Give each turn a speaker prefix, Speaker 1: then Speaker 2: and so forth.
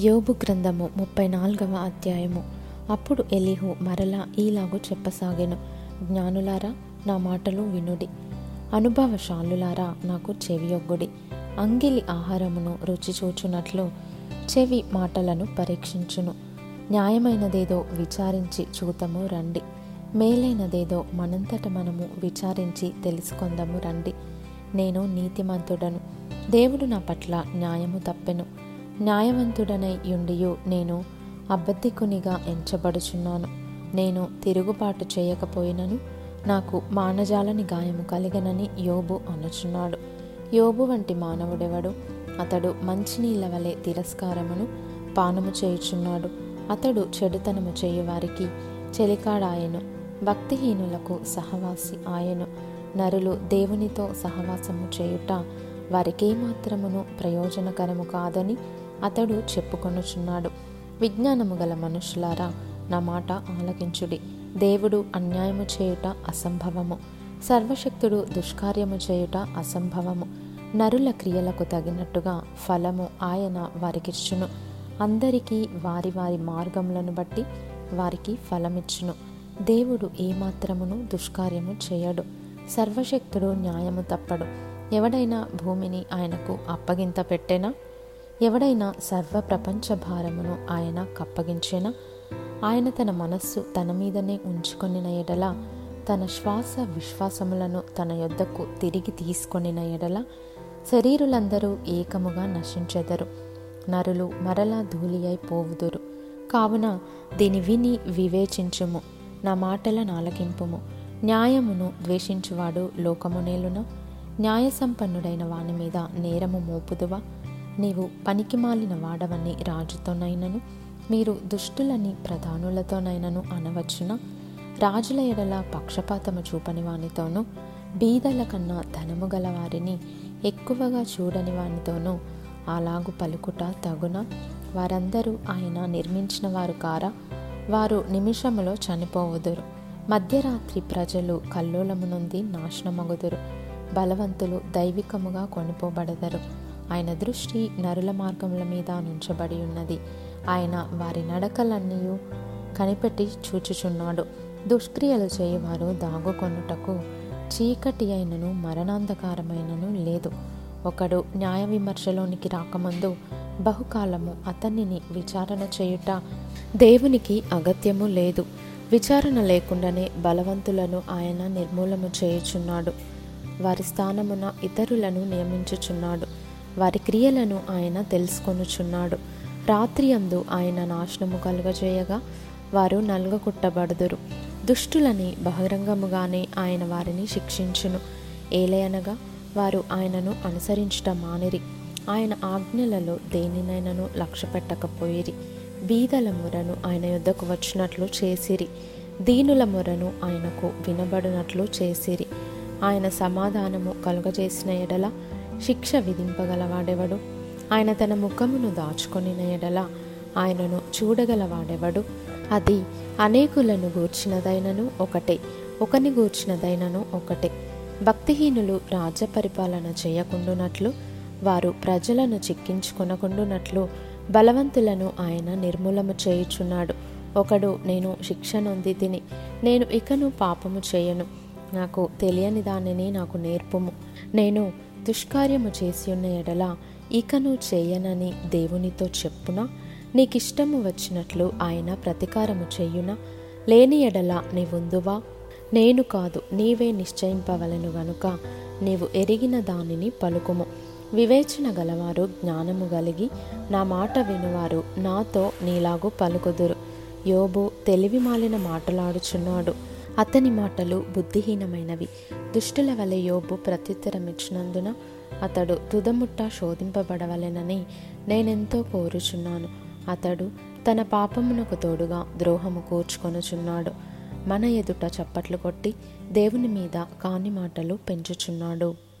Speaker 1: యోబు గ్రంథము ముప్పై నాలుగవ అధ్యాయము. అప్పుడు ఎలిహు మరలా ఈలాగు చెప్పసాగాను. జ్ఞానులారా నా మాటలు వినుడి. అనుభవశాలులారా నాకు చెవియొగ్గుడి. అంగిలి ఆహారమును రుచి చూచునట్లు చెవి మాటలను పరీక్షించును. న్యాయమైనదేదో విచారించి చూతము రండి. మేలైనదేదో మనంతట మనము విచారించి తెలుసుకొందము రండి. నేను నీతిమంతుడను. దేవుడు నా పట్ల న్యాయము తప్పెను. న్యాయవంతుడనై యుండియు నేను అబద్ధికునిగా ఎంచబడుచున్నాను. నేను తిరుగుబాటు చేయకపోయినను నాకు మానజాలని గాయము కలిగనని యోబు అనుచున్నాడు. యోబు వంటి మానవుడెవడు? అతడు మంచినీళ్ళ వలె తిరస్కారమును పానము చేయుచున్నాడు. అతడు చెడుతనము చేయువారికి చెలికాడాయను. భక్తిహీనులకు సహవాసి ఆయను. నరులు దేవునితో సహవాసము చేయుట వారికేమాత్రమును ప్రయోజనకరము కాదని అతడు చెప్పుకొనుచున్నాడు. విజ్ఞానము గల మనుషులారా నా మాట ఆలకించుడి. దేవుడు అన్యాయము చేయుట అసంభవము. సర్వశక్తుడు దుష్కార్యము చేయుట అసంభవము. నరుల క్రియలకు తగినట్టుగా ఫలము ఆయన వారికిచ్చును. అందరికీ వారి వారి మార్గములను బట్టి వారికి ఫలమిచ్చును. దేవుడు ఏమాత్రమును దుష్కార్యము చేయడు. సర్వశక్తుడు న్యాయము తప్పడు. ఎవడైనా భూమిని ఆయనకు అప్పగింత పెట్టెనా? ఎవడైనా సర్వ ప్రపంచ భారమును ఆయన కప్పగించేనా? ఆయన తన మనస్సు తన మీదనే ఉంచుకొనిన ఎడల తన శ్వాస విశ్వాసములను తన యొద్దకు తిరిగి తీసుకొనిన ఎడల శరీరులందరూ ఏకముగా నశించెదరు. నరులు మరలా ధూళి అయిపోవుదురు కావున దీని విని వివేచించుము. నా మాటల నాలకింపుము న్యాయమును ద్వేషించువాడు లోకమునేలున? న్యాయసంపన్నుడైన వాని మీద నేరము మోపుదువా? నీవు పనికిమాలిన వాడవని రాజుతోనైనను మీరు దుష్టులని ప్రధానులతోనైనను అనవచ్చున? రాజుల ఎడల పక్షపాతము చూపని వానితోనూ బీదల కన్నా ధనము గల వారిని ఎక్కువగా చూడని వానితోనూ అలాగు పలుకుట తగున? వారందరూ ఆయన నిర్మించిన వారు కారా? వారు నిమిషములో చనిపోవుదురు. మధ్యరాత్రి ప్రజలు కల్లోలము నుండి నాశనమగుదురు. బలవంతులు దైవికముగా కొనిపోబడదరు. ఆయన దృష్టి నరుల మార్గముల మీద నుంచబడి ఉన్నది. ఆయన వారి నడకలన్నీ కనిపెట్టి చూచుచున్నాడు. దుష్క్రియలు చేయవారు దాగుకొనుటకు చీకటి అయినను మరణాంధకారమైనను లేదు. ఒకడు న్యాయ విమర్శలోనికి రాకముందు బహుకాలము అతనిని విచారణ చేయుట దేవునికి అగత్యము లేదు. విచారణ లేకుండానే బలవంతులను ఆయన నిర్మూలము చేయుచున్నాడు. వారి స్థానమున ఇతరులను నియమించుచున్నాడు. వారి క్రియలను ఆయన తెలుసుకొనుచున్నాడు. రాత్రి అందు ఆయన నాశనము కలుగజేయగా వారు నలుగకుట్టబడుదురు. దుష్టులని బహిరంగముగానే ఆయన వారిని శిక్షించును. ఏలయనగా వారు ఆయనను అనుసరించట మానిరి. ఆయన ఆజ్ఞలలో దేనినైనను లక్ష్య పెట్టకపోయిరి బీదల మొరను ఆయన యుద్ధకు వచ్చినట్లు చేసిరి. దీనుల మొరను ఆయనకు వినబడినట్లు చేసిరి. ఆయన సమాధానము కలుగజేసిన ఎడల శిక్ష విధింపగలవాడెవడు? ఆయన తన ముఖమును దాచుకొనిన ఎడల ఆయనను చూడగలవాడెవడు? అది అనేకులను గూర్చినదైనను ఒకటే ఒకని గూర్చినదైనను ఒకటే. భక్తిహీనులు రాజ్య పరిపాలన చేయకుండునట్లు వారు ప్రజలను చిక్కించుకొనకుండునట్లు బలవంతులను ఆయన నిర్మూలము చేయుచున్నాడు. ఒకడు నేను శిక్ష నొంది తిని నేను ఇకను పాపము చేయను. నాకు తెలియని దానిని నాకు నేర్పుము. నేను దుష్కార్యము చేసి ఉన్న ఎడల ఇకను చేయనని దేవునితో చెప్పున నీకిష్టము వచ్చినట్లు ఆయన ప్రతీకారము చేయున? లేని ఎడల నీవుందువా? నేను కాదు నీవే నిశ్చయింపవలను గనుక నీవు ఎరిగిన దానిని పలుకుము. వివేచన గలవారు జ్ఞానము కలిగి నా మాట వినువారు నాతో నీలాగు పలుకుదురు. యోబు తెలివి మాలిన మాటలాడుచున్నాడు. అతని మాటలు బుద్ధిహీనమైనవి. దుష్టుల వలె యోబు ప్రత్యుత్తరమిచ్చినందున అతడు తుదముట్ట శోధింపబడవలెనని నేనెంతో కోరుచున్నాను. అతడు తన పాపమునకు తోడుగా ద్రోహము కూర్చుకొనుచున్నాడు. మన ఎదుట చప్పట్లు కొట్టి దేవుని మీద కాని మాటలు పెంచుచున్నాడు.